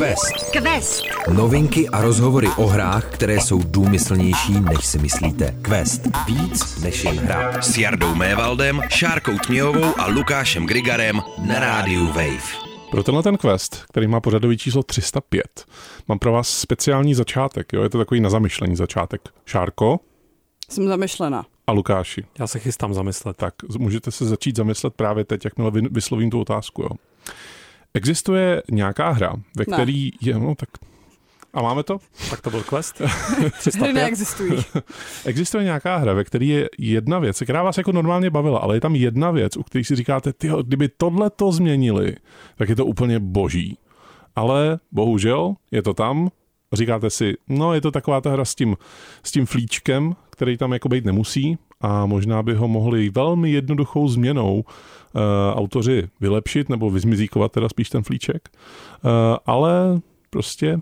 Quest. Quest. Novinky a rozhovory o hrách, které jsou důmyslnější, než si myslíte. Quest. Víc než jen hra. S Jardou Mévaldem, Šárkou Tměhovou a Lukášem Grigarem na rádiu Wave. Pro tenhle ten quest, který má pořadový číslo 305, mám pro vás speciální začátek. Jo? Je to takový na zamyšlení začátek. Šárko Jsem zamyšlena. a Lukáši. Já se chystám zamyslet. Tak můžete se začít zamyslet právě teď, jakmile vy- vyslovím tu otázku. Jo? Existuje nějaká hra, ve Ne. který je, no tak a máme to? Tak to byl quest. Hry 305. neexistují. Existuje nějaká hra, ve které je jedna věc, která vás jako normálně bavila, ale je tam jedna věc, u které si říkáte, ty, kdyby tohle to změnili, tak je to úplně boží. Ale bohužel je to tam, říkáte si, no je to taková ta hra s tím, s tím flíčkem, který tam jako být nemusí a možná by ho mohli velmi jednoduchou změnou uh, autoři vylepšit nebo vyzmizíkovat teda spíš ten flíček. Uh, ale prostě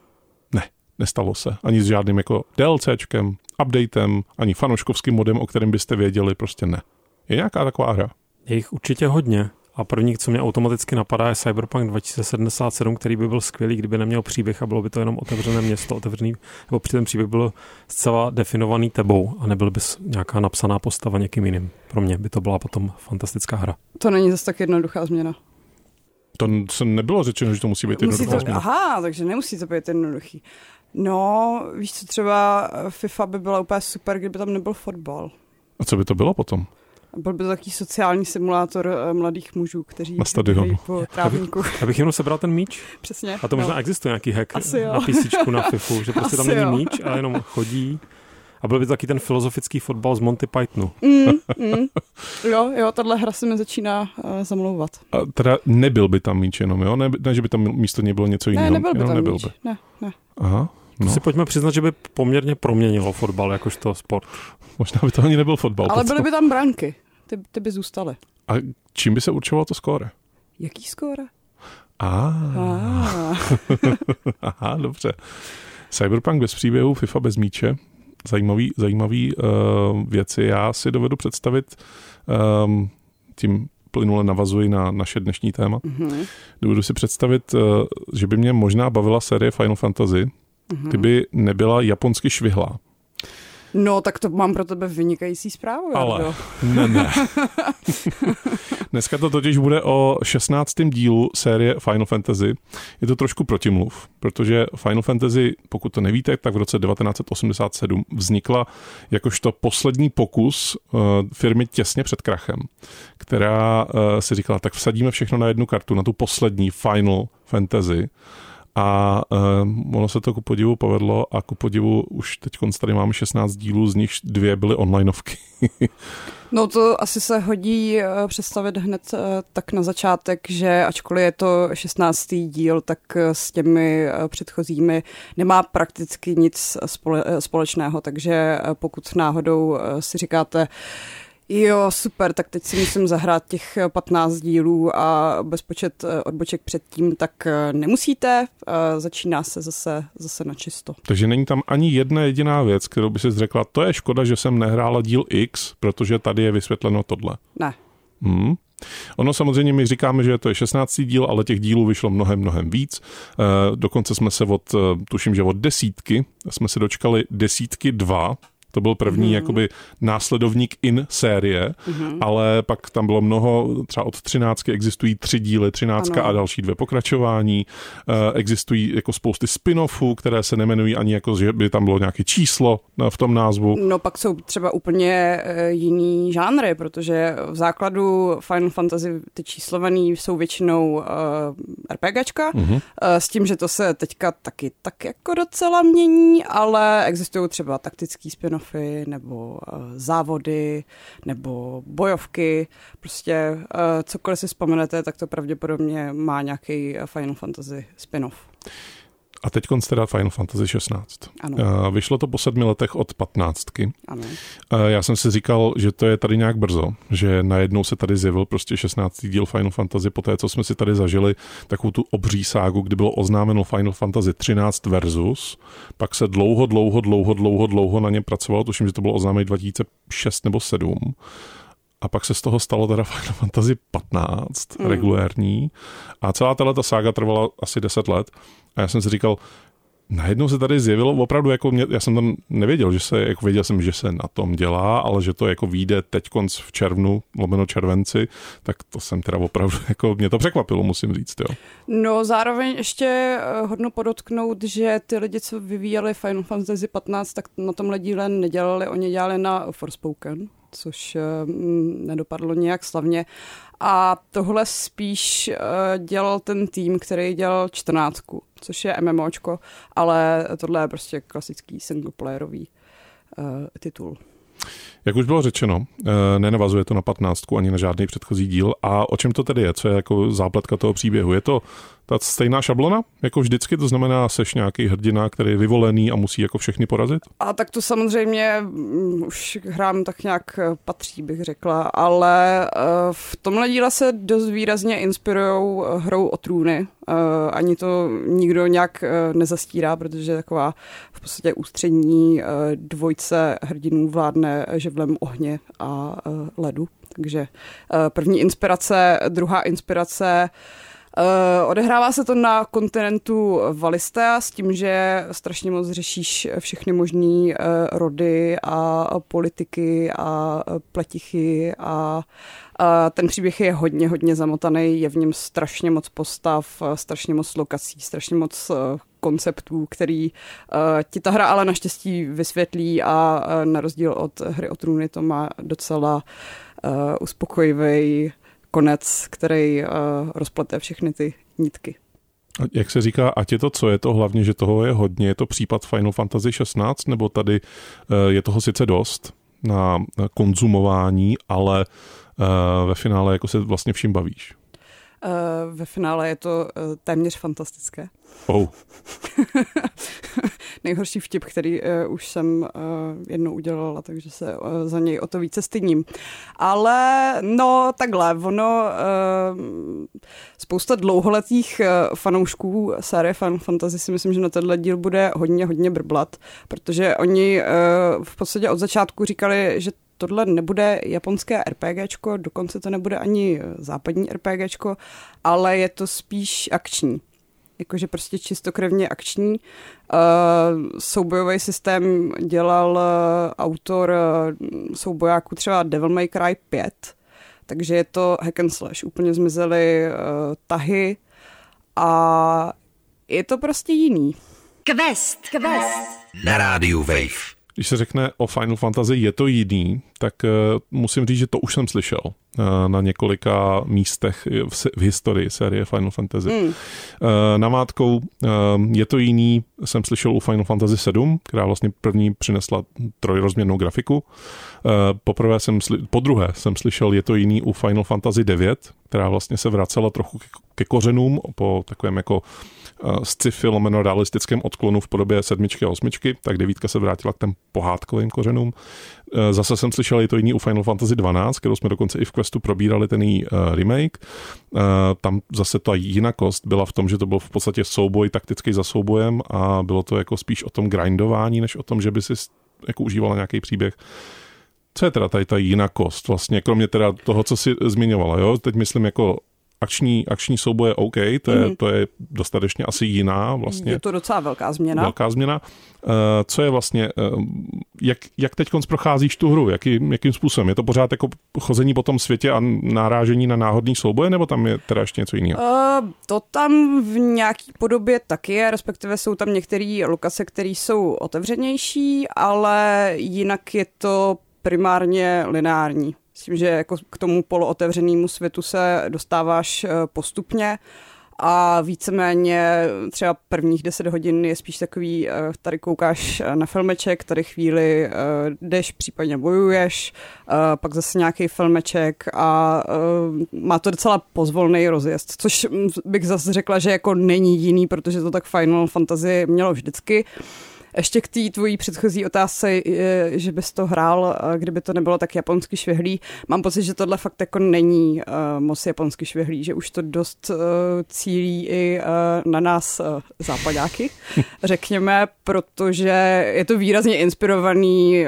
ne, nestalo se. Ani s žádným jako DLCčkem, updatem, ani fanouškovským modem, o kterém byste věděli, prostě ne. Je nějaká taková hra? Je jich určitě hodně. A první, co mě automaticky napadá, je Cyberpunk 2077, který by byl skvělý, kdyby neměl příběh a bylo by to jenom otevřené město, otevřený, nebo při ten příběh byl zcela definovaný tebou a nebyl bys nějaká napsaná postava někým jiným. Pro mě by to byla potom fantastická hra. To není zase tak jednoduchá změna. To se nebylo řečeno, že to musí být Musí jednoduchá to, změna. aha, takže nemusí to být jednoduchý. No, víš co, třeba FIFA by byla úplně super, kdyby tam nebyl fotbal. A co by to bylo potom? Byl by to takový sociální simulátor eh, mladých mužů, kteří Na stadionu. po trávníku. Já bych jenom sebral ten míč Přesně. a to možná no. existuje nějaký hack Asi jo. na PC na FIFU, že prostě tam Asi není jo. míč a jenom chodí. A byl by to taky ten filozofický fotbal z Monty Pythonu. Mm, mm. Jo, jo, tahle hra se mi začíná uh, zamlouvat. A teda nebyl by tam míč jenom, jo? Ne, ne že by tam místo něj bylo něco jiného. Ne, nebyl by jenom tam nebyl míč. by. Ne, ne. Aha, To no, si pojďme přiznat, že by poměrně proměnilo fotbal jakožto sport. možná by to ani nebyl fotbal. Ale byly by tam branky. Ty, ty by zůstaly. A čím by se určovalo to skóre? Jaký skóre? A, Ah. aha, dobře. Cyberpunk bez příběhu, FIFA bez míče. Zajímavý, zajímavý uh, věci. Já si dovedu představit, um, tím plynule navazuji na naše dnešní téma, Mhm. dovedu si představit, uh, že by mě možná bavila série Final Fantasy. Kdyby nebyla japonsky švihlá. No, tak to mám pro tebe vynikající zprávu, Ale Jardo. ne, ne. Dneska to totiž bude o 16. dílu série Final Fantasy. Je to trošku protimluv, protože Final Fantasy, pokud to nevíte, tak v roce 1987 vznikla jakožto poslední pokus uh, firmy těsně před krachem, která uh, si říkala, tak vsadíme všechno na jednu kartu, na tu poslední Final Fantasy. A uh, ono se to ku podivu povedlo a ku podivu už teď tady máme 16 dílů, z nich dvě byly onlineovky. No to asi se hodí eh, představit hned eh, tak na začátek, že ačkoliv je to 16. díl, tak s těmi předchozími nemá prakticky nic spole- společného, takže pokud náhodou si říkáte, Jo, super, tak teď si musím zahrát těch eh, 15 dílů a bezpočet eh, odboček předtím, tak eh, nemusíte, eh, začíná se zase, zase na čisto. Takže není tam ani jedna jediná věc, kterou by si řekla, to je škoda, že jsem nehrála díl X, protože tady je vysvětleno tohle. Ne. Hmm. Ono samozřejmě my říkáme, že to je 16. díl, ale těch dílů vyšlo mnohem, mnohem víc. E, dokonce jsme se od, eh, tuším, že od desítky, jsme se dočkali desítky dva, to byl první Mhm. mm. jakoby následovník in série, Mhm. ale pak tam bylo mnoho, třeba od třináctky existují tři díly, třináctka a další dvě pokračování. Eh, Existují jako spousty spin-offů, které se nemenují ani jako, že by tam bylo nějaké číslo na- v tom názvu. No pak jsou třeba úplně eh, jiný žánry, protože v základu Final Fantasy ty číslovaný jsou většinou uh, RPGčka, Mhm. uh, s tím, že to se teďka taky tak jako docela mění, ale existují třeba taktický spin-offy, nebo uh, závody, nebo bojovky, prostě uh, cokoliv si vzpomenete, tak to pravděpodobně má nějaký eh, Final Fantasy spin-off. A teď teda Final Fantasy 16. Ano, Eh, Vyšlo to po sedmi letech od patnáctky. ano. Eh, Já jsem si říkal, že to je tady nějak brzo, že najednou se tady zjevil prostě 16. díl Final Fantasy po té, co jsme si tady zažili takovou tu obří ságu, kdy bylo oznámeno Final Fantasy 13 versus, pak se dlouho, dlouho, dlouho, dlouho, dlouho na něm pracovalo, tuším, že to bylo oznámeno 2006 nebo 7 a pak se z toho stalo teda Final Fantasy 15, mm. regulérní a celá tato sága trvala asi 10 let a já jsem si říkal, najednou se tady zjevilo opravdu, jako mě, já jsem tam nevěděl, že se, jako věděl jsem, že se na tom dělá, ale že to jako vyjde teď konc v červnu, lomeno červenci, tak to jsem teda opravdu, jako mě to překvapilo, musím říct, jo. No zároveň ještě eh, hodno podotknout, že ty lidi, co vyvíjeli Final Fantasy 15, tak na tomhle díle nedělali, oni dělali na Forspoken, což mm, nedopadlo nějak slavně. A tohle spíš uh, dělal ten tým, který dělal čtrnáctku, což je MMOčko, ale tohle je prostě klasický singleplayerový uh, titul. Jak už bylo řečeno, nenavazuje to na patnáctku ani na žádný předchozí díl. A o čem to tedy je? Co je jako zápletka toho příběhu? Je to ta stejná šablona, jako vždycky, to znamená, seš nějaký hrdina, který je vyvolený a musí jako všechny porazit? A tak to samozřejmě um, už hrám tak nějak eh, patří, bych řekla, ale uh, v tomhle díle se dost výrazně inspirují eh, hrou o trůny. Ani to nikdo nějak nezastírá, protože taková v podstatě ústřední dvojce hrdinů vládne živlem ohně a uh, ledu. Takže uh, první inspirace, druhá inspirace Uh, odehrává se to na kontinentu Valistea s tím, že strašně moc řešíš všechny možné rody a politiky a pletichy a uh, ten příběh je hodně, hodně zamotaný, je v něm strašně moc postav, strašně moc lokací, strašně moc konceptů, který uh, ti ta hra ale naštěstí vysvětlí a uh, na rozdíl od hry o trůny to má docela uh, uspokojivý konec, který uh, rozplete všechny ty nitky. A jak se říká, ať je to co, je to hlavně, že toho je hodně, je to případ Final Fantasy 16, nebo tady je toho sice dost na konzumování, ale uh, ve finále jako se vlastně vším bavíš? Uh, ve finále je to uh, téměř fantastické. Oh. Nejhorší vtip, který uh, už jsem jednou udělala, takže se za něj o to více stydním. Ale no takhle, ono spousta dlouholetých uh, fanoušků série Final Fantasy si myslím, že na tenhle díl bude hodně, hodně brblat, protože oni v podstatě od začátku říkali, že tohle nebude japonské RPGčko, dokonce to nebude ani západní RPGčko, ale je to spíš akční. Jakože prostě čistokrevně akční. Uh, soubojový systém dělal uh, autor soubojáků třeba Devil May Cry 5, takže je to hack and slash. Úplně zmizely uh, tahy a je to prostě jiný. Quest, quest. Na rádiu Wave. Když se řekne o Final Fantasy je to jiný, tak uh, musím říct, že to už jsem slyšel uh, na několika místech v, historii série Final Fantasy. Mm. Namátkou je to jiný jsem slyšel u Final Fantasy 7, která vlastně první přinesla trojrozměrnou grafiku. Poprvé jsem, sli- po druhé jsem slyšel je to jiný u Final Fantasy 9, která vlastně se vracela trochu ke, ke kořenům po takovém jako sci-fi lomeno realistickém odklonu v podobě sedmičky a osmičky, tak devítka se vrátila k těm pohádkovým kořenům. E, zase jsem slyšel, je to jiný u Final Fantasy 12, kterou jsme dokonce i v Questu probírali ten její uh, remake. Tam zase ta jinakost byla v tom, že to byl v podstatě souboj taktický za soubojem a bylo to jako spíš o tom grindování, než o tom, že by si jako užívala nějaký příběh. Co je teda tady ta jinakost vlastně, kromě teda toho, co si zmiňovala, jo? Teď myslím jako akční, akční souboje OK, to je, mm. to je dostatečně asi jiná vlastně. Je to docela velká změna. Velká změna. Uh, co je vlastně, uh, jak, jak teď procházíš tu hru, jaký, jakým způsobem? Je to pořád jako chození po tom světě a narážení na náhodný souboje, nebo tam je teda ještě něco jiného? Uh, to tam v nějaký podobě taky je, respektive jsou tam některé lokace, které jsou otevřenější, ale jinak je to primárně lineární. Myslím, že jako k tomu polootevřenému světu se dostáváš eh, postupně a víceméně třeba prvních deset hodin je spíš takový, eh, tady koukáš eh, na filmeček, tady chvíli jdeš, případně bojuješ, pak zase nějaký filmeček a má to docela pozvolný rozjezd, což bych zase řekla, že jako není jiný, protože to tak Final Fantasy mělo vždycky. Ještě k té tvojí předchozí otázce, že bys to hrál, kdyby to nebylo tak japonsky švihlý. Mám pocit, že tohle fakt jako není uh, moc japonsky švihlý, že už to dost uh, cílí i uh, na nás západáky, řekněme, protože je to výrazně inspirovaný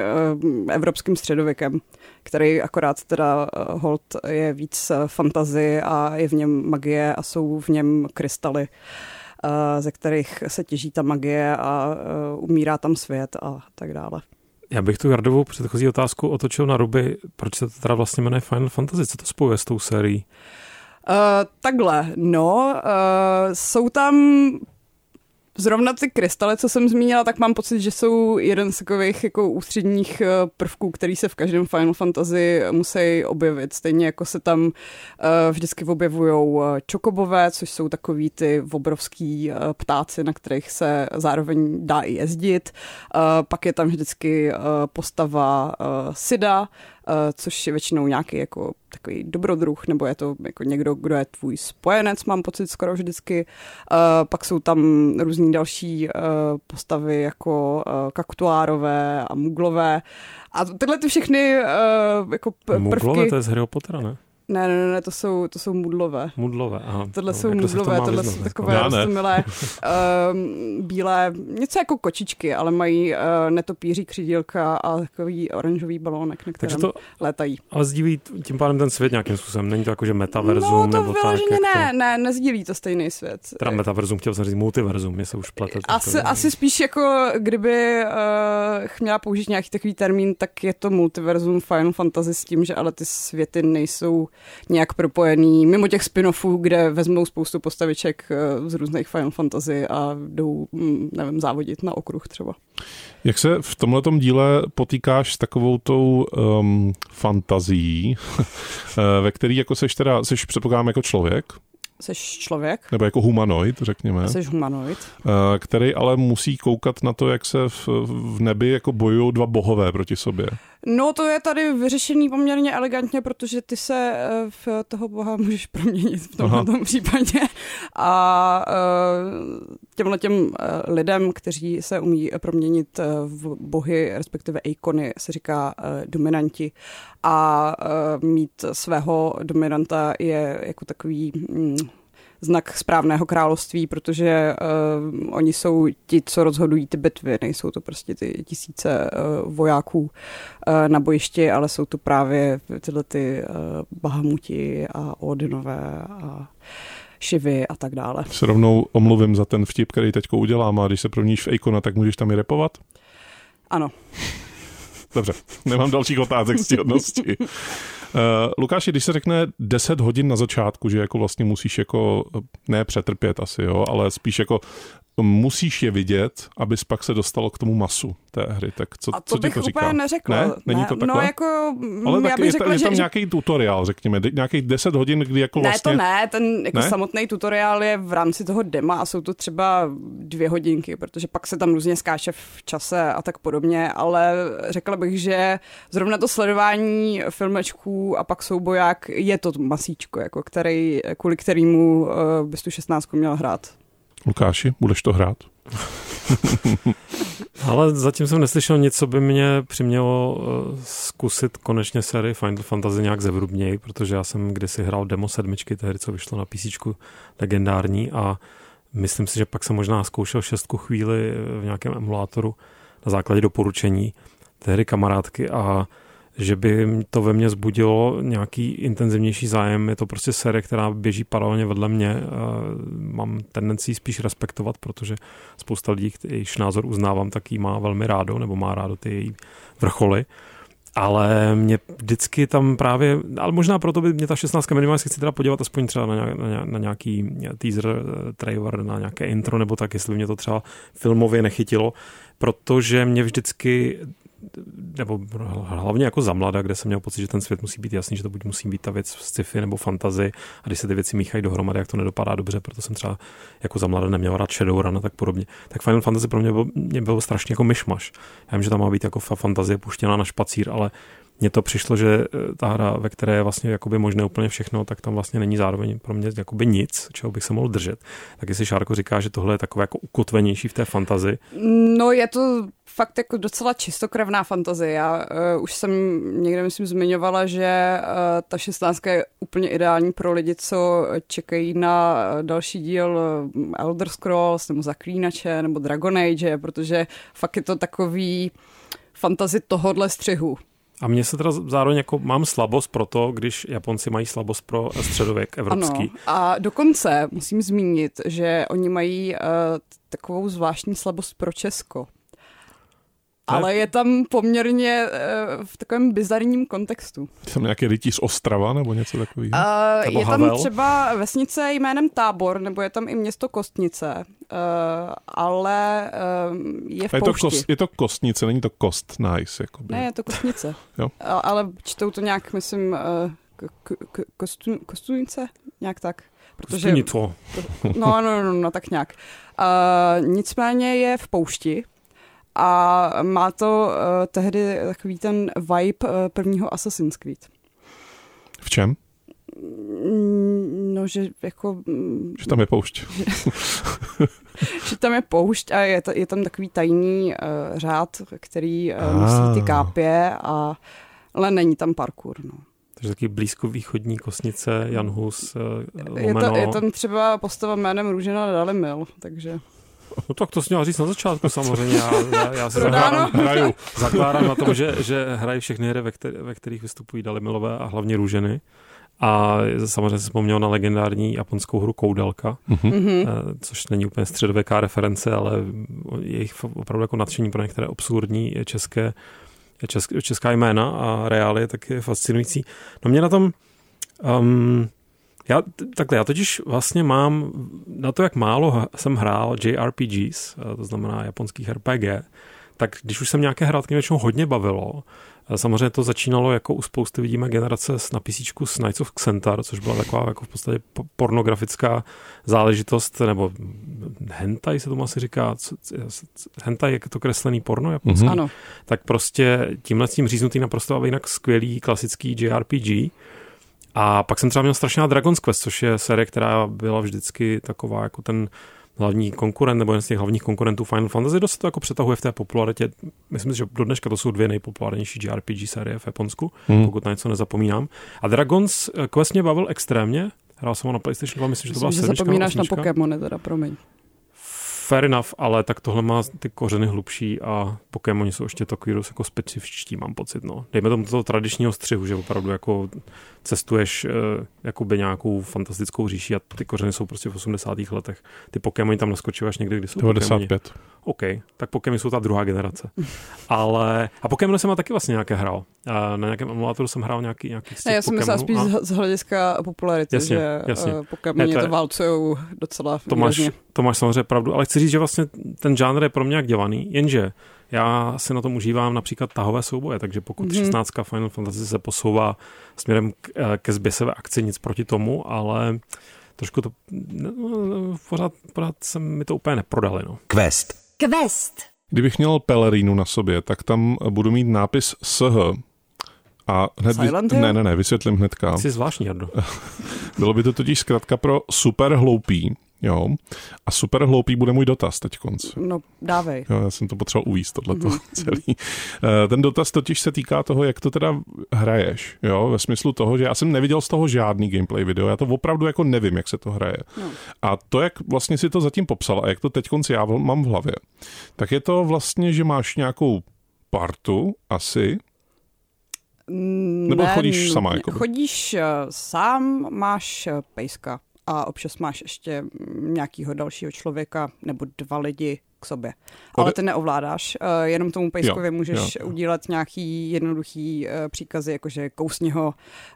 evropským středověkem který akorát teda hold je víc fantazy a je v něm magie a jsou v něm krystaly. Uh, ze kterých se těží ta magie a umírá tam svět a tak dále. Já bych tu Jardovou předchozí otázku otočil na ruby. Proč se to teda vlastně jmenuje Final Fantasy? Co to spojuje s tou sérií? Uh, takhle, no, uh, jsou tam Zrovna ty krystaly, co jsem zmínila, tak mám pocit, že jsou jeden z takových jako ústředních eh, prvků, který se v každém Final Fantasy musí objevit. Stejně jako se tam uh, vždycky objevují eh, čokobové, což jsou takový ty obrovský ptáci, na kterých se zároveň dá i jezdit. Pak je tam vždycky postava Sida, Eh, což je většinou nějaký jako takový dobrodruh, nebo je to jako někdo, kdo je tvůj spojenec, mám pocit skoro vždycky. Uh, pak jsou tam různý další uh, postavy jako kaktuárové a muglové. A tyhle ty všechny jako prvky... Muglové to je z Harry Pottera, ne? Ne, ne, ne, to jsou, to jsou mudlové. Mudlové, aha. Tohle no, jsou mudlové, to tohle jsou takové milé uh, bílé, něco jako kočičky, ale mají uh, netopíří křídílka a takový oranžový balónek, na kterém to, létají. Ale sdílí tím pádem ten svět nějakým způsobem? Není to jako, že metaverzum no, to nebo tak? ne, to... ne, nezdílí to stejný svět. Teda metaverzum, chtěl jsem říct multiverzum, mě se už plete. Asi, asi spíš jako, kdyby uh, měla použít nějaký takový termín, tak je to multiverzum Final Fantasy s tím, že ale ty světy nejsou nějak propojený, mimo těch spin-offů, kde vezmou spoustu postaviček eh, z různých Final Fantasy a jdou, mm, nevím, závodit na okruh třeba. Jak se v tomhle díle potýkáš s takovou tou um, fantazí, eh, ve který jako seš teda, seš předpokládám jako člověk, Jsi člověk. Nebo jako humanoid, řekněme. Jsi humanoid. Eh, který ale musí koukat na to, jak se v, v nebi jako bojují dva bohové proti sobě. No to je tady vyřešený poměrně elegantně, protože ty se eh, v toho boha můžeš proměnit v tomhle tom případě. A eh, těmhle těm lidem, kteří se umí proměnit v bohy, respektive ikony, se říká dominanti. A mít svého dominanta je jako takový mm, znak správného království, protože uh, oni jsou ti, co rozhodují ty bitvy, nejsou to prostě ty tisíce uh, vojáků uh, na bojišti, ale jsou to právě tyhle ty uh, Bahamuti a Odinové a Šivy a tak dále. Se rovnou omluvím za ten vtip, který teď udělám a když se proměníš v Eikona, tak můžeš tam i repovat? Ano. Dobře, nemám dalších otázek z hodnosti. Uh, Lukáši, když se řekne 10 hodin na začátku, že jako vlastně musíš jako ne přetrpět asi, jo, ale spíš jako musíš je vidět, abys pak se dostalo k tomu masu té hry. Tak co, a to co bych to říká? neřekl. Ne? Není to no, takhle? No jako, Ale tak já bych je, řekla, je tam že, nějaký tutoriál, řekněme, nějakých 10 hodin, kdy jako vlastně... Ne, to ne, ten jako ne? samotný tutoriál je v rámci toho dema a jsou to třeba dvě hodinky, protože pak se tam různě skáče v čase a tak podobně, ale řekla bych, že zrovna to sledování filmečků a pak souboják je to masíčko, jako který, kvůli kterému uh, bys tu 16 měl hrát. Lukáši, budeš to hrát? Ale zatím jsem neslyšel nic, co by mě přimělo uh, zkusit konečně sérii Final Fantasy nějak zevrubněji, protože já jsem kdysi hrál demo sedmičky, tehdy co vyšlo na PC legendární a myslím si, že pak jsem možná zkoušel šestku chvíli v nějakém emulátoru na základě doporučení tehdy kamarádky a že by to ve mně zbudilo nějaký intenzivnější zájem. Je to prostě série, která běží paralelně vedle mě. Mám tendenci spíš respektovat, protože spousta lidí, jejichž názor uznávám, tak ji má velmi rádo, nebo má rádo ty její vrcholy. Ale mě vždycky tam právě, ale možná proto by mě ta 16 minimálně se chci teda podívat aspoň třeba na, nějak, na nějaký teaser, eh, trailer, na nějaké intro nebo tak, jestli mě to třeba filmově nechytilo, protože mě vždycky nebo hlavně jako za mlada, kde jsem měl pocit, že ten svět musí být jasný, že to buď musí být ta věc sci-fi nebo fantazy a když se ty věci míchají dohromady, jak to nedopadá dobře, proto jsem třeba jako za mlada neměl rád Shadowrun a tak podobně. Tak Final Fantasy pro mě byl, mě byl strašně jako myšmaš. Já vím, že tam má být jako fantazie puštěná na špacír, ale mně to přišlo, že eh, ta hra, ve které je vlastně jakoby možné úplně všechno, tak tam vlastně není zároveň pro mě jakoby nic, čeho bych se mohl držet. Tak jestli Šárko říká, že tohle je takové jako ukotvenější v té fantazi. No je to fakt jako docela čistokrevná fantazie. Já uh, už jsem někde, myslím, zmiňovala, že uh, ta šestnáctka je úplně ideální pro lidi, co čekají na další díl Elder Scrolls nebo Zaklínače nebo Dragon Age, protože fakt je to takový fantazi tohodle střihu. A mně se teda zároveň jako mám slabost pro to, když Japonci mají slabost pro středověk evropský. Ano. A dokonce musím zmínit, že oni mají uh, takovou zvláštní slabost pro Česko ale je tam poměrně uh, v takovém bizarním kontextu. Je tam nějaký rytíř Ostrava nebo něco takového? Uh, je tam třeba vesnice jménem Tábor, nebo je tam i město Kostnice, uh, ale uh, je v je poušti. to, kost, je to Kostnice, není to Kost Nice. Jakoby. Ne, je to Kostnice. jo. Ale čtou to nějak, myslím, uh, Kostunice, nějak tak. Protože, to. No, no, no, no, tak nějak. Uh, nicméně je v poušti, a má to uh, tehdy takový ten vibe uh, prvního Assassin's Creed. V čem? Mm, no, že jako... Mm, že tam je poušť. že tam je poušť a je, to, je tam takový tajný uh, řád, který uh, musí ty kápě, a, ale není tam parkour, no. Takže taky blízko východní kosnice, Jan Hus, uh, je, to, je tam třeba postava jménem Růžena Dalimil, takže... No tak to jsi měl říct na začátku samozřejmě. Já, já, já se zakládám, hraju. zakládám na tom, že, že hrají všechny hry, ve, který, ve kterých vystupují Dalimilové a hlavně Růženy. A samozřejmě jsem vzpomněl na legendární japonskou hru Koudelka, mm-hmm. což není úplně středověká reference, ale jejich opravdu jako nadšení pro některé absurdní české, česk, česká jména a reály tak je fascinující. No mě na tom um, já, takhle, já totiž vlastně mám, na to, jak málo jsem hrál JRPGs, eh, to znamená japonských RPG, tak když už jsem nějaké hrát, mě většinou hodně bavilo. Eh, samozřejmě to začínalo jako u spousty, vidíme generace na PC s Knights of Xentar, což byla taková jako v podstatě pornografická záležitost, nebo hentai se tomu asi říká, hentai je to kreslený porno japonský. Mm-hmm. Ano. Tak prostě tímhle tím říznutý naprosto ale jinak skvělý klasický JRPG, a pak jsem třeba měl strašně Dragon's Quest, což je série, která byla vždycky taková jako ten hlavní konkurent nebo jeden z těch hlavních konkurentů Final Fantasy. Dost to jako přetahuje v té popularitě. Myslím si, že do dneška to jsou dvě nejpopulárnější JRPG série v Japonsku, hmm. pokud na něco nezapomínám. A Dragon's Quest mě bavil extrémně. Hrál jsem ho na PlayStation 2, myslím, že to byla sedmička. Zapomínáš na Pokémony teda, promiň fair enough, ale tak tohle má ty kořeny hlubší a Pokémoni jsou ještě takový dost jako specifičtí, mám pocit. No. Dejme tomu toho tradičního střihu, že opravdu jako cestuješ jakoby nějakou fantastickou říši a ty kořeny jsou prostě v 80. letech. Ty Pokémoni tam naskočíš až někdy, kdy jsou 95. Pokémoni. OK, tak Pokémon jsou ta druhá generace. Ale, a Pokémon jsem taky vlastně nějaké hrál. A na nějakém emulátoru jsem hrál nějaký, nějaký z Já jsem myslela spíš a... z hlediska popularity, jasně, že jasně. Uh, Pokémoni to, to válcujou docela to máš, to máš samozřejmě pravdu, ale chci říct, že vlastně ten žánr je pro mě jak dělaný, jenže já si na tom užívám například tahové souboje, takže pokud mm-hmm. 16. Final Fantasy se posouvá směrem k, eh, ke zběsové akci, nic proti tomu, ale trošku to no, pořád, pořád se mi to úplně neprodali. No. Quest. Quest. Kdybych měl pelerínu na sobě, tak tam budu mít nápis SH. A hned Silent vy... Ne, ne, ne, vysvětlím hnedka. Jsi zvláštní, Jardo. Bylo by to totiž zkrátka pro super hloupý. Jo. A super hloupý bude můj dotaz teď konc. No, dávej. Jo, já jsem to potřeboval uvíst, tohleto mm-hmm. celý. Eh, ten dotaz totiž se týká toho, jak to teda hraješ. Jo, ve smyslu toho, že já jsem neviděl z toho žádný gameplay video, já to opravdu jako nevím, jak se to hraje. No. A to, jak vlastně si to zatím popsal a jak to teď konc já mám v hlavě, tak je to vlastně, že máš nějakou partu asi, nebo ne, chodíš sama? Jako? Chodíš uh, sám, máš uh, pejska a občas máš ještě nějakého dalšího člověka nebo dva lidi k sobě. Ale ty neovládáš, uh, jenom tomu pejskovi jo, můžeš jo. udílet nějaký jednoduchý uh, příkazy, jakože kousni ho,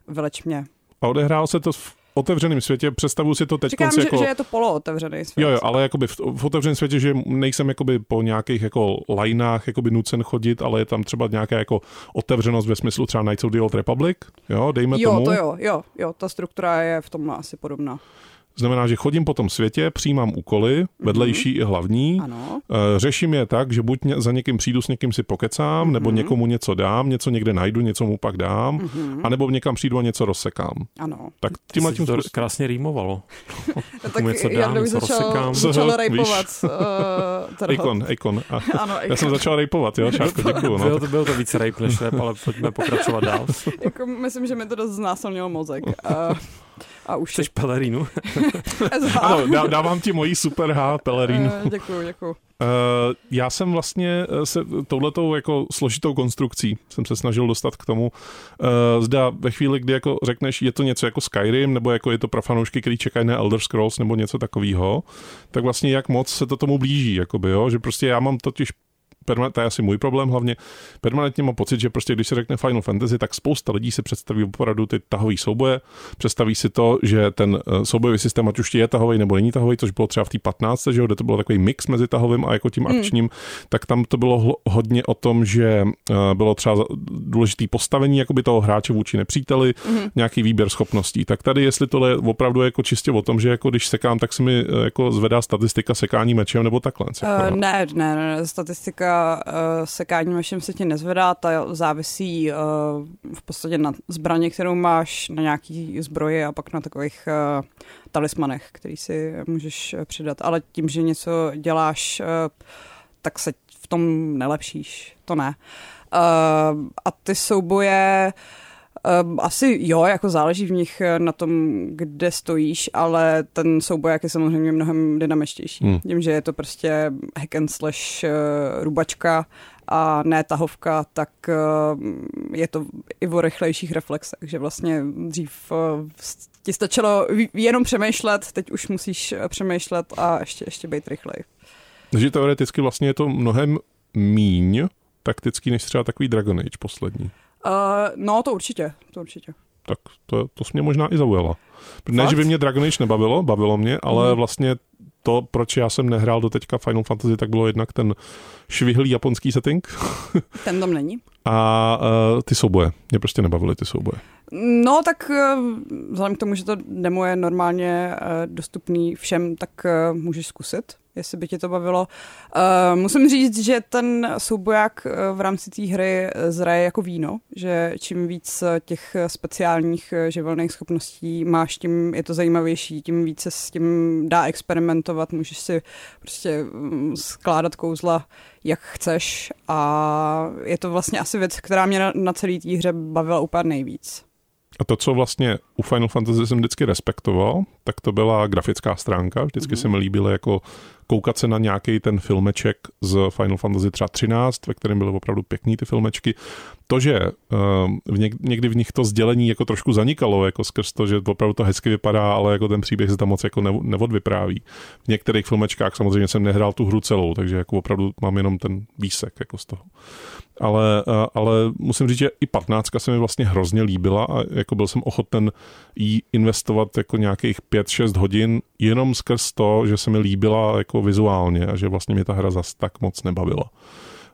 vyleč mě. A odehrál se to v otevřeném světě, představuji si to teď Říkám, že, jako... že je to polootevřený svět. Jo, jo, ale jakoby v, v otevřeném světě, že nejsem jakoby po nějakých jako lineách jakoby nucen chodit, ale je tam třeba nějaká jako otevřenost ve smyslu třeba Knights of the Old Republic, jo, dejme jo, tomu. Jo, to jo, jo, jo, ta struktura je v tom asi podobná. Znamená, že chodím po tom světě, přijímám úkoly, vedlejší mm-hmm. i hlavní, Ano. Eh, řeším je tak, že buď ně- za někým přijdu, s někým si pokecám, mm-hmm. nebo někomu něco dám, něco někde najdu, něco mu pak dám, mm-hmm. anebo někam přijdu a něco rozsekám. Ano. Tak tímhle Ty tím to způsobem- krásně rýmovalo. Tak něco dám, něco začal, rozsekám. začal Víš. rejpovat. Uh, Icon, Ano, já jsem začal rejpovat, jo, Šárko, děkuju. No. Bylo to, bylo to víc rape než rap, ale pojďme pokračovat dál. jako, myslím, že mi to dost znásilnilo mozek. A, a už Chceš pelerínu? Ano, dá, dávám ti mojí super H pelerínu. Uh, děkuju, děkuju. Uh, já jsem vlastně eh, se touhletou jako složitou konstrukcí jsem se snažil dostat k tomu, uh, zda ve chvíli, kdy jako řekneš, je to něco jako Skyrim, nebo jako je to pro fanoušky, který čekají na Elder Scrolls nebo něco takového, tak vlastně jak moc se to tomu blíží, jakoby, jo? že prostě já mám totiž perma- to je asi můj problém hlavně, permanentně mám pocit, že prostě když se řekne Final Fantasy, tak spousta lidí si představí opravdu ty tahové souboje, představí si to, že ten eh, soubojový systém, ať už je tahový nebo není tahový, což bylo třeba v té 15, že jo, kde to bylo takový mix mezi tahovým a jako tím Hmm. akčním, tak tam to bylo hodně o tom, že eh, bylo třeba důležitý postavení jakoby toho hráče vůči nepříteli, Mhm. nějaký výběr schopností. Tak tady, jestli tohle je opravdu jako čistě o tom, že jako když sekám, tak se mi eh, jako zvedá statistika sekání mečem nebo takhle. Uh, ne, ne, ne, statistika uh, sekání mešem se ti nezvedá, ta závisí uh, v podstatě na zbraně, kterou máš, na nějaký zbroji a pak na takových uh, talismanech, který si můžeš eh, přidat. Ale tím, že něco děláš, uh, tak se v tom nelepšíš, to ne. Uh, a ty souboje Um, asi jo, jako záleží v nich eh, na tom, kde stojíš, ale ten souboják je samozřejmě mnohem dynamičtější. Hmm. Tím, že je to prostě hack and slash uh, rubačka a ne tahovka, tak uh, je to i o rychlejších reflexech, že vlastně dřív uh, ti stačilo jenom přemýšlet, teď už musíš eh, přemýšlet a ještě, ještě být rychlej. Takže teoreticky vlastně je to mnohem míň taktický, než třeba takový Dragon Age poslední. Uh, no, to určitě, to určitě. Tak to, to mě možná i zaujalo. Ne, Fakt? že by mě Dragon Age nebavilo, bavilo mě, ale Mhm. vlastně to, proč já jsem nehrál do teďka Final Fantasy, tak bylo jednak ten švihlý japonský setting Ten tam není. a uh, ty souboje. Mě prostě nebavily ty souboje. No, tak eh, vzhledem k tomu, že to demo je normálně eh, dostupný všem, tak eh, můžeš zkusit, jestli by tě to bavilo. Eh, Musím říct, že ten souboják eh, v rámci té hry eh, zraje jako víno, že čím víc těch speciálních živelných schopností máš, tím je to zajímavější, tím více s tím dá experimentovat, můžeš si prostě mm, skládat kouzla, jak chceš a je to vlastně asi věc, která mě na, na celé té hře bavila úplně nejvíc. A to, co vlastně u Final Fantasy jsem vždycky respektoval, tak to byla grafická stránka. Vždycky mm-hmm. se mi líbilo jako koukat se na nějaký ten filmeček z Final Fantasy třeba 13, ve kterém byly opravdu pěkný ty filmečky. To, že něk- někdy v nich to sdělení jako trošku zanikalo, jako skrz to, že opravdu to hezky vypadá, ale jako ten příběh se tam moc jako neodvypráví. V některých filmečkách samozřejmě jsem nehrál tu hru celou, takže jako opravdu mám jenom ten výsek jako z toho. Ale, eh, ale musím říct, že i 15 se mi vlastně hrozně líbila a jako byl jsem ochoten jí investovat jako nějakých 5-6 hodin jenom skrz to, že se mi líbila jako vizuálně a že vlastně mě ta hra zas tak moc nebavila.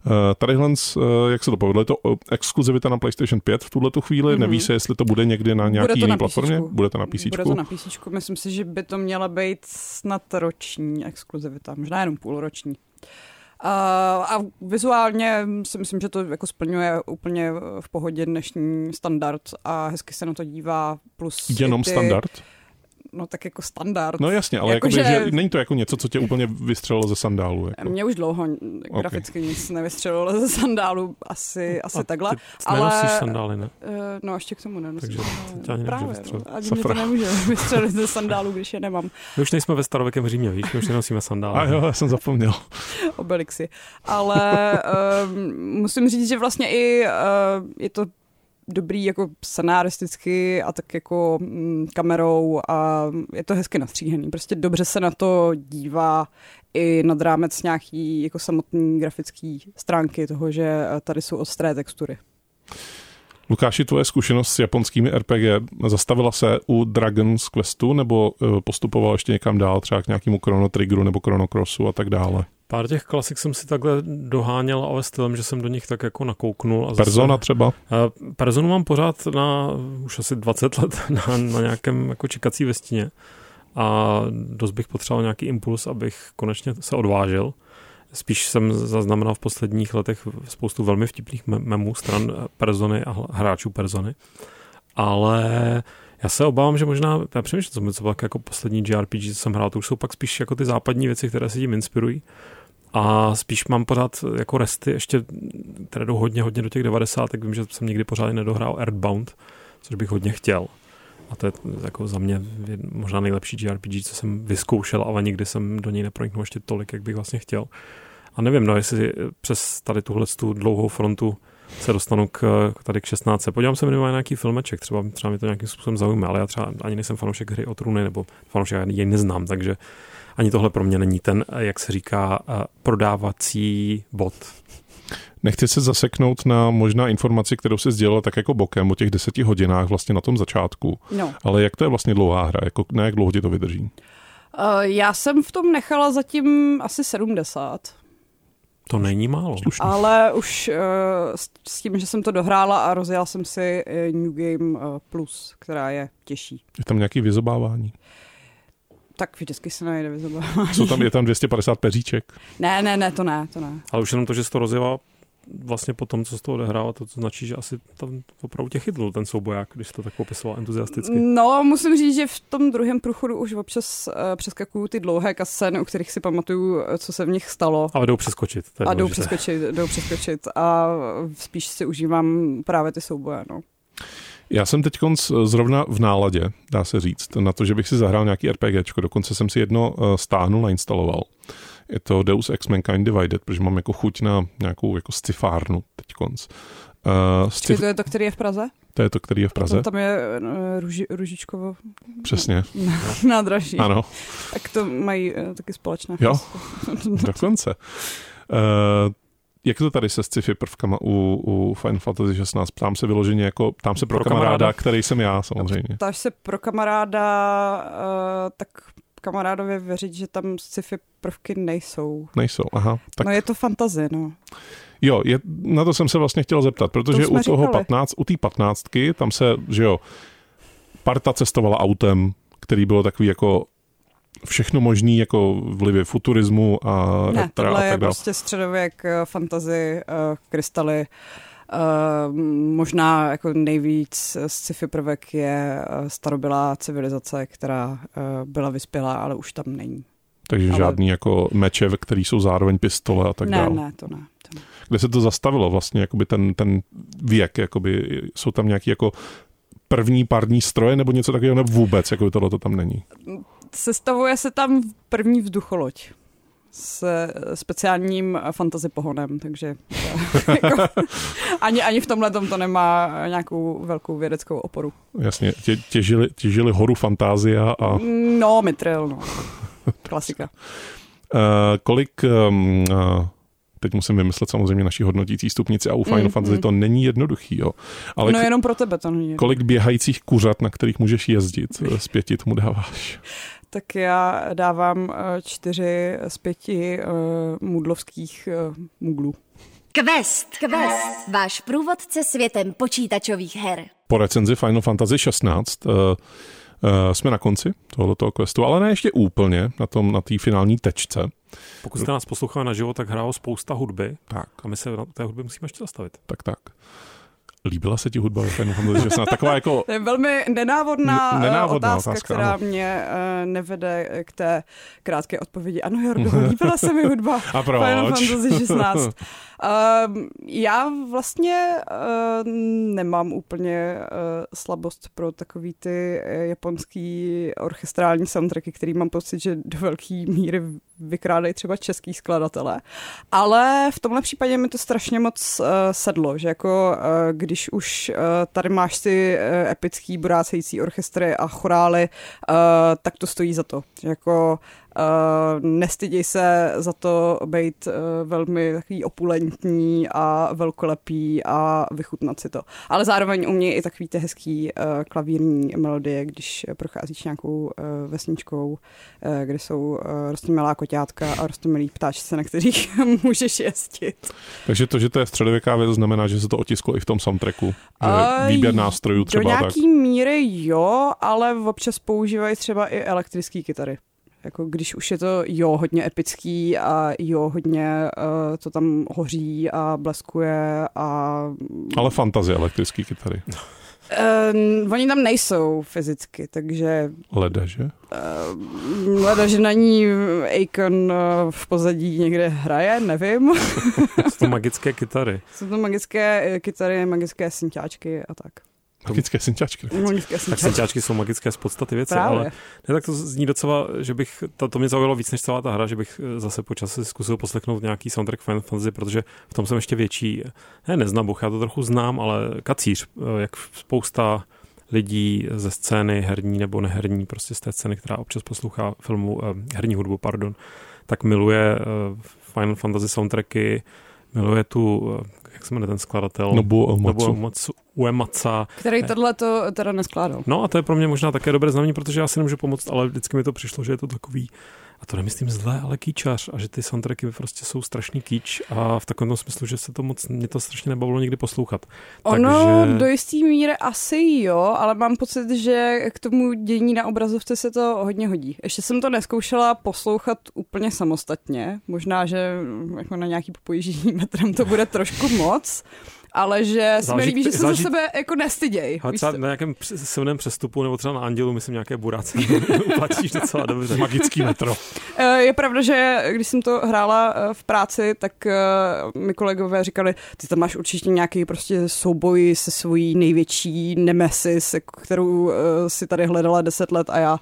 Uh, tadyhle, uh, jak se to povedlo, je to exkluzivita na PlayStation 5 v tuhle tu chvíli, mm-hmm. neví se, jestli to bude někdy na nějaký jiný platformě, bude to na PC. Bude to na PC. Myslím si, že by to měla být snad roční exkluzivita, možná jenom půlroční. A, a vizuálně si myslím, že to jako splňuje úplně v pohodě dnešní standard a hezky se na to dívá. Plus Jenom ty, standard? No tak jako standard. No jasně, ale Jako, jakoby, že- že... není to jako něco, co tě úplně vystřelilo ze sandálu. Jako. Mě už dlouho graficky nic nevystřelilo ze sandálu, asi, asi A takhle. Ty Ale- nenosíš sandály, ne? Uh, no ještě k tomu nenosím. Takže ale tě ani nemůže Právě, vystřelit. no. Ani mě to Safra. nemůže vystřelit ze sandálu, když je nemám. My už nejsme ve starověkém Římě, víš, my už nenosíme sandály. A jo, já jsem zapomněl. Obelixy. Ale um, musím říct, že vlastně i uh, je to dobrý jako scenaristicky a tak jako mm, kamerou a je to hezky nastříhaný. Prostě dobře se na to dívá i nad rámec nějaký jako samotný grafický stránky toho, že eh, tady jsou ostré textury. Lukáši, tvoje zkušenost s japonskými RPG zastavila se u Dragon's Questu nebo eh, postupovala ještě někam dál, třeba k nějakému Chrono Triggeru nebo Chrono Crossu a tak dále? Pár těch klasik jsem si takhle doháněl, ale stylem, že jsem do nich tak jako nakouknul. A zase, Persona třeba? Eh, Personu mám pořád na už asi 20 let na, na nějakém jako čekací vestině. a dost bych potřeboval nějaký impuls, abych konečně se odvážil. Spíš jsem zaznamenal v posledních letech spoustu velmi vtipných memů stran persony a hráčů persony. Ale já se obávám, že možná, já přemýšlím, co bylo jako poslední JRPG, co jsem hrál, to už jsou pak spíš jako ty západní věci, které se tím inspirují. A spíš mám pořád jako resty, ještě, které jdou hodně, hodně do těch 90, tak vím, že jsem nikdy pořád nedohrál Earthbound, což bych hodně chtěl. A to je jako za mě možná nejlepší JRPG, co jsem vyzkoušel, ale nikdy jsem do něj neproniknul ještě tolik, jak bych vlastně chtěl. A nevím, no, jestli přes tady tuhle tu dlouhou frontu se dostanu k, tady k 16. Podívám se minimálně na nějaký filmeček, třeba, třeba mi to nějakým způsobem zaujme, ale já třeba ani nejsem fanoušek hry o trůny, nebo fanoušek ani jej neznám, takže ani tohle pro mě není ten, jak se říká, eh, prodávací bod. Nechci se zaseknout na možná informaci, kterou se sdělila tak jako bokem o těch deseti hodinách vlastně na tom začátku. No. Ale jak to je vlastně dlouhá hra? Jako, na jak dlouho ti to vydrží? Uh, já jsem v tom nechala zatím asi 70. To není málo. Slušný. Ale už uh, s tím, že jsem to dohrála a rozjela jsem si New Game Plus, která je těžší. Je tam nějaký vyzobávání? Tak vždycky se najde vyzobávání. Co tam je tam 250 peříček? Ne, ne, ne, to ne, to ne. Ale už jenom to, že jsi to rozjela vlastně po tom, co z toho odehrává, to, to značí, že asi tam opravdu tě chytl ten souboják, když to tak popisoval entuziasticky. No, musím říct, že v tom druhém průchodu už občas uh, přeskakuju ty dlouhé kascény, u kterých si pamatuju, eh, co se v nich stalo. Ale jdou přeskočit. A jdou přeskočit, jdou přeskočit a spíš si užívám právě ty souboje, no. Já jsem teď zrovna v náladě, dá se říct, na to, že bych si zahrál nějaký RPGčko. Dokonce jsem si jedno eh, stáhnul, nainstaloval. Je to Deus Ex Mankind Divided, protože mám jako chuť na nějakou jako scifárnu teď konc. Uh, scif... to je to, který je v Praze? To je to, který je v Praze. Tam, tam je uh, ruži, Ružičkovo. Přesně. Nádraží. Ano. Tak to mají uh, taky společné. Jo, dokonce. Uh, jak to tady se sci-fi prvkama u, u Final Fantasy 16? Ptám se vyloženě jako, ptám se pro, pro kamaráda, kamaráda, který jsem já samozřejmě. Ptáš se pro kamaráda, uh, tak kamarádově věřit, že tam sci-fi prvky nejsou. Nejsou, aha. Tak... No je to fantazie, no. Jo, je, na to jsem se vlastně chtěl zeptat, protože to u toho říkali. 15, u té patnáctky, tam se, že jo, parta cestovala autem, který bylo takový jako všechno možný jako vlivy futurismu a ne, tohle a tak je prostě středověk, eh, fantazy, uh, krystaly. Uh, možná jako nejvíc sci-fi prvek je starobylá civilizace, která uh, byla vyspělá, ale už tam není. Takže ale... žádný jako meče, ve který jsou zároveň pistole a tak ne, dále. Ne, to ne, to ne. Kde se to zastavilo vlastně, jakoby ten, ten věk, jakoby jsou tam nějaký jako první pární stroje nebo něco takového, nebo vůbec, jako tohle to tam není? Sestavuje se tam první vzducholoď s speciálním fantasy pohonem, takže jako, ani, ani v tomhle to nemá nějakou velkou vědeckou oporu. Jasně, tě, těžili, těžili horu fantázia a... No, Mitril, no. Klasika. uh, kolik um, uh, teď musím vymyslet samozřejmě naší hodnotící stupnici a u Final mm, Fantasy mm. to není jednoduchý. Jo. Ale no jenom pro tebe to není. Kolik běhajících kuřat, na kterých můžeš jezdit, z pěti tomu dáváš? Tak já dávám eh, čtyři z pěti uh, mudlovských uh, muglů. Quest. Quest. Váš průvodce světem počítačových her. Po recenzi Final Fantasy 16 uh, Uh, jsme na konci tohoto questu, ale ne ještě úplně na tom na té finální tečce. Pokud jste nás poslouchali na život, tak hrálo spousta hudby. Tak. A my se na té hudby musíme ještě zastavit. Tak, tak. Líbila se ti hudba ve Final Fantasy 16? Taková jako... To je velmi nenávodná, N- nenávodná otázka, otázka, která ano. mě uh, nevede k té krátké odpovědi. Ano, Jorgo, líbila se mi hudba A proč? Final Fantasy 16. Uh, ehm, já vlastně uh, nemám úplně uh, slabost pro takový ty japonský orchestrální soundtracky, který mám pocit, že do velké míry vykrádají třeba český skladatele. Ale v tomhle případě mi to strašně moc uh, sedlo, že jako uh, když už uh, tady máš si uh, epický burácející orchestry a chorály, uh, tak to stojí za to. Jako nestyděj se za to být uh, velmi takový opulentní a velkolepý a vychutnat si to. Ale zároveň umějí i takový ty hezký uh, klavírní melodie, když procházíš nějakou uh, vesničkou, uh, kde jsou uh, rostomilá koťátka a rostomilí ptáčce, na kterých můžeš jezdit. Takže to, že to je středověká věc, znamená, že se to otisklo i v tom soundtracku. Že výběr nástrojů třeba Do nějaký tak. míry jo, ale občas používají třeba i elektrické kytary. Jako když už je to jo hodně epický a jo hodně uh, to tam hoří a bleskuje a... Ale fantazie elektrické kytary. Uh, oni tam nejsou fyzicky, takže... Leda, že? Uh, leda, že na ní Akon uh, v pozadí někde hraje, nevím. Jsou to magické kytary. Jsou to magické kytary, magické synťáčky a tak. Magické synťáčky. Magické Tak synťáčky jsou magické z podstaty věci, Právě. ale ne, tak to zní docela, že bych, to, to mě zaujalo víc než celá ta hra, že bych eh, zase po čase zkusil poslechnout nějaký soundtrack Final Fantasy, protože v tom jsem ještě větší, ne neznabuch, já to trochu znám, ale kacíř, eh, jak spousta lidí ze scény herní nebo neherní, prostě z té scény, která občas poslouchá filmu, eh, herní hudbu, pardon, tak miluje Final Fantasy soundtracky, miluje tu, jak se jmenuje ten skladatel? Nobuo Uematsu. Uematsu, Uematsa, Který tohle to teda neskládal. No a to je pro mě možná také dobré znamení, protože já si nemůžu pomoct, ale vždycky mi to přišlo, že je to takový, a to nemyslím zlé, ale kýčař a že ty soundtracky prostě jsou strašný kýč a v takovém smyslu, že se to moc, mě to strašně nebavilo nikdy poslouchat. Ono Takže- do jistý míry asi jo, ale mám pocit, že k tomu dění na obrazovce se to hodně hodí. Ještě jsem to neskoušela poslouchat úplně samostatně. Možná, že mm, jako na nějaký popojíždění metrem to bude trošku moc, ale že se mi líbí, že se za sebe jako nestyděj. Ale třeba na nějakém silném přestupu nebo třeba na Andělu, myslím, nějaké buráce uplatíš docela dobře. Magický metro. Eh, Je pravda, že když jsem to hrála eh, v práci, tak eh, mi kolegové říkali, ty tam máš určitě nějaký prostě souboj se svojí největší nemesis, jako kterou si tady hledala deset let a já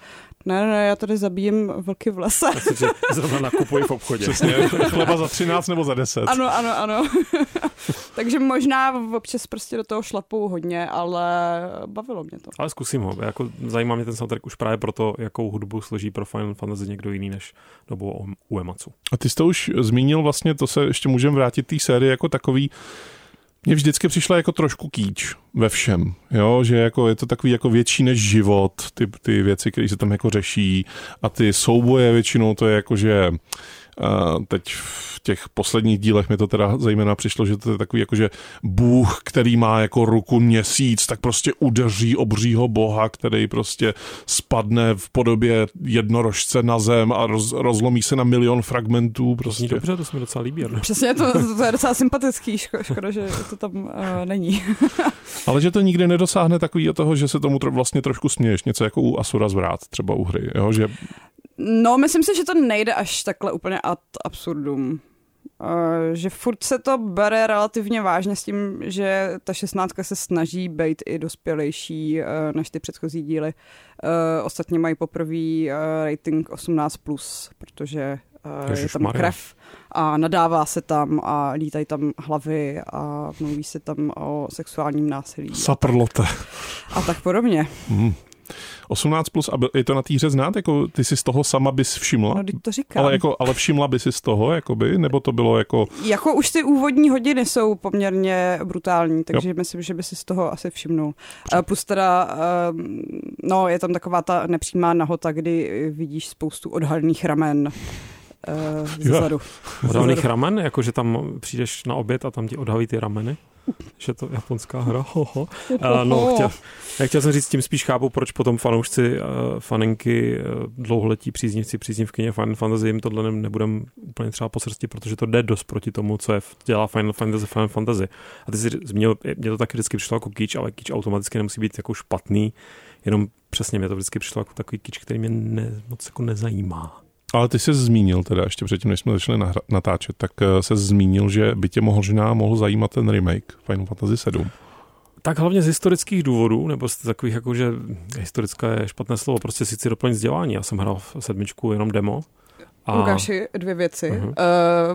ne, ne, já tady zabíjím vlky v lese. Zrovna nakupuji v obchodě. Přesně, chleba za 13 nebo za 10. Ano, ano, ano. Takže možná občas prostě do toho šlapou hodně, ale bavilo mě to. Ale zkusím ho. Jako zajímá mě ten soundtrack už právě proto, jakou hudbu složí pro Final Fantasy někdo jiný než dobu Uematsu. A ty jsi to už zmínil vlastně, to se ještě můžeme vrátit té sérii jako takový, mně vždycky přišla jako trošku kýč ve všem, jo, že jako je to takový jako větší než život, ty, ty věci, které se tam jako řeší. A ty souboje většinou to je jako, že teď v těch posledních dílech mi to teda zejména přišlo, že to je takový jako, že Bůh, který má jako ruku měsíc, tak prostě udeří obřího boha, který prostě spadne v podobě jednorožce na zem a roz, rozlomí se na milion fragmentů. To zní Prostě. dobře, to se mi docela líbí. Jarno. Přesně, to, to je docela sympatický, ško- škoda, že to tam uh, není. Ale že to nikdy nedosáhne takový toho, že se tomu tro, vlastně trošku směješ, něco jako u Asura zvrat, třeba u hry, jo? že No, myslím si, že to nejde až takhle úplně ad absurdum. Uh, že furt se to bere relativně vážně s tím, že ta šestnáctka se snaží být i dospělejší uh, než ty předchozí díly. Uh, ostatně mají poprvé uh, rating 18+, plus, protože uh, je tam Ježišmarja. krev a nadává se tam a lítají tam hlavy a mluví se tam o sexuálním násilí saprlote. a tak podobně. Hmm. 18 plus, a je to na té hře znát? Jako, ty si z toho sama bys všimla? No, teď to říkám. ale, jako, ale všimla by si z toho, jakoby? Nebo to bylo jako... Jako už ty úvodní hodiny jsou poměrně brutální, takže jo. myslím, že by si z toho asi všimnul. Uh, plus teda, uh, no, je tam taková ta nepřímá nahota, kdy vidíš spoustu odhalených ramen uh, zezadu. Odhalených ramen, jako že tam přijdeš na oběd a tam ti odhalí ty rameny. Že to japonská hra, hoho. Uh, no, chtěl, já chtěl jsem říct, tím spíš chápu, proč potom fanoušci, uh, faninky, uh, dlouholetí příznivci, příznivkyně Final Fantasy jim tohle ne- nebudem úplně třeba po srsti, protože to jde dost proti tomu, co je, dělá Final Fantasy, Final Fantasy. A ty jsi zmínil, mě to taky vždycky přišlo jako kýč, ale kýč automaticky nemusí být jako špatný, jenom přesně mě to vždycky přišlo jako takový kýč, který mě ne, moc jako nezajímá. Ale ty jsi zmínil teda, ještě předtím, než jsme začali nahra- natáčet, tak eh, se zmínil, že by tě možná mohl zajímat ten remake Final Fantasy 7. Tak hlavně z historických důvodů, nebo z takových jako, že historická je špatné slovo, prostě si chci doplnit vzdělání. Já jsem hrál v sedmičku jenom demo. A... Lukáši, dvě věci. Mhm. Uh,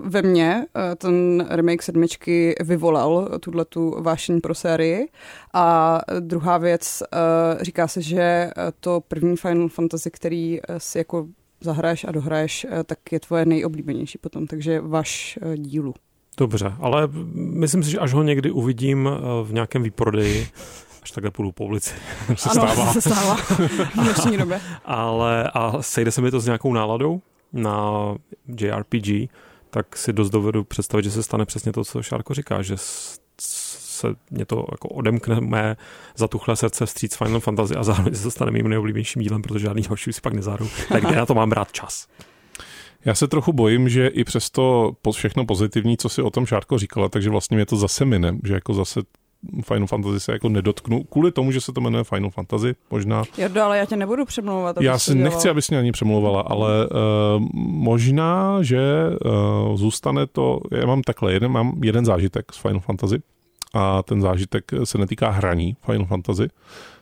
ve mně uh, ten remake sedmičky vyvolal tuhle tu vášeň pro sérii. A druhá věc, uh, říká se, že to první Final Fantasy, který uh, si jako zahraješ a dohraješ, eh, tak je tvoje nejoblíbenější potom, takže váš eh, dílu. Dobře, ale myslím si, že až ho někdy uvidím eh, v nějakém výprodeji, až takhle půjdu po ulici. se ano, stává. se stává v dnešní době. Ale a sejde se mi to s nějakou náladou na JRPG, tak si dost dovedu představit, že se stane přesně to, co Šárko říká, že se mě to jako odemkne mé zatuchlé srdce vstříc Final Fantasy a zároveň se stane mým nejoblíbenějším dílem, protože žádný další si pak nezáru. Tak kde na to mám brát čas? Já se trochu bojím, že i přesto všechno pozitivní, co si o tom Šárko říkala, takže vlastně mě to zase mine, že jako zase Final Fantasy se jako nedotknu, kvůli tomu, že se to jmenuje Final Fantasy, možná. Jardo, ale já tě nebudu přemlouvat. Já si nechci, abys mě ani přemlouvala, ale uh, možná, že uh, zůstane to, já mám takhle, jeden, mám jeden zážitek z Final Fantasy a ten zážitek se netýká hraní Final Fantasy,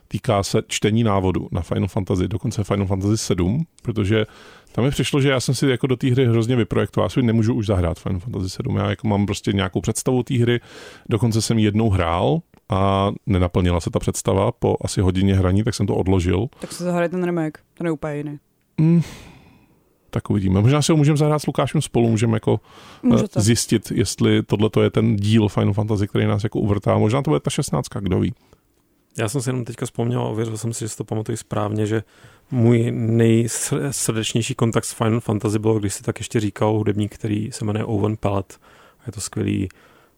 týká se čtení návodu na Final Fantasy, dokonce Final Fantasy 7, protože tam mi přišlo, že já jsem si jako do té hry hrozně vyprojektoval. Já si nemůžu už zahrát Final Fantasy 7. Já jako mám prostě nějakou představu té hry. Dokonce jsem jednou hrál a nenaplnila se ta představa. Po asi hodině hraní, tak jsem to odložil. Tak se zahraj ten remake. To je úplně jiný. Mm, tak uvidíme. Možná si ho můžeme zahrát s Lukášem spolu, můžeme jako eh, Můžete. zjistit, jestli tohle je ten díl Final Fantasy, který nás jako uvrtá. Možná to bude ta 16, kdo ví. Já jsem si jenom teďka vzpomněl a ověřil jsem si, že si to pamatuju správně, že můj nejsrdečnější kontakt s Final Fantasy bylo, když si tak ještě říkal hudebník, který se jmenuje Owen Pellet. Je to skvělý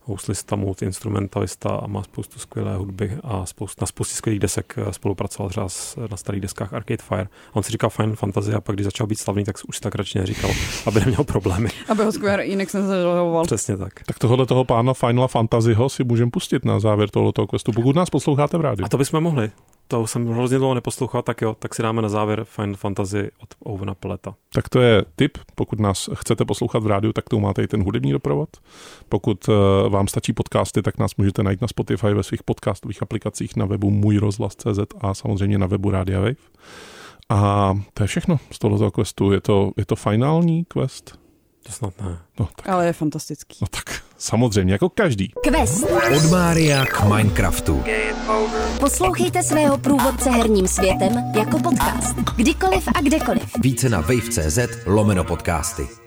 houslista, multiinstrumentalista a má spoustu skvělé hudby a spoustu, na spoustě skvělých desek eh, spolupracoval třeba na starých deskách Arcade Fire. A on si říkal Final Fantasy a pak, když začal být slavný, tak už si tak radši neříkal, aby neměl problémy. Aby ho Square Enix nezaloval. Přesně tak. Tak tohle toho pána Final Fantasyho si můžeme pustit na závěr tohoto questu, pokud nás posloucháte v rádiu. A to bychom mohli to jsem hrozně dlouho neposlouchal, tak jo, tak si dáme na závěr Final Fantasy od Ovena Peleta. Tak to je tip, pokud nás chcete poslouchat v rádiu, tak tu máte i ten hudební doprovod. Pokud uh, vám stačí podcasty, tak nás můžete najít na Spotify ve svých podcastových aplikacích na webu Můj rozhlas.cz a samozřejmě na webu Radia Wave. A to je všechno z tohoto questu. Je to, je to finální quest? To snad ne. No, tak. Ale je fantastický. No tak samozřejmě, jako každý. Quest. Od Mária k Minecraftu. Poslouchejte svého průvodce herním světem jako podcast. Kdykoliv a kdekoliv. Více na wave.cz lomeno podcasty.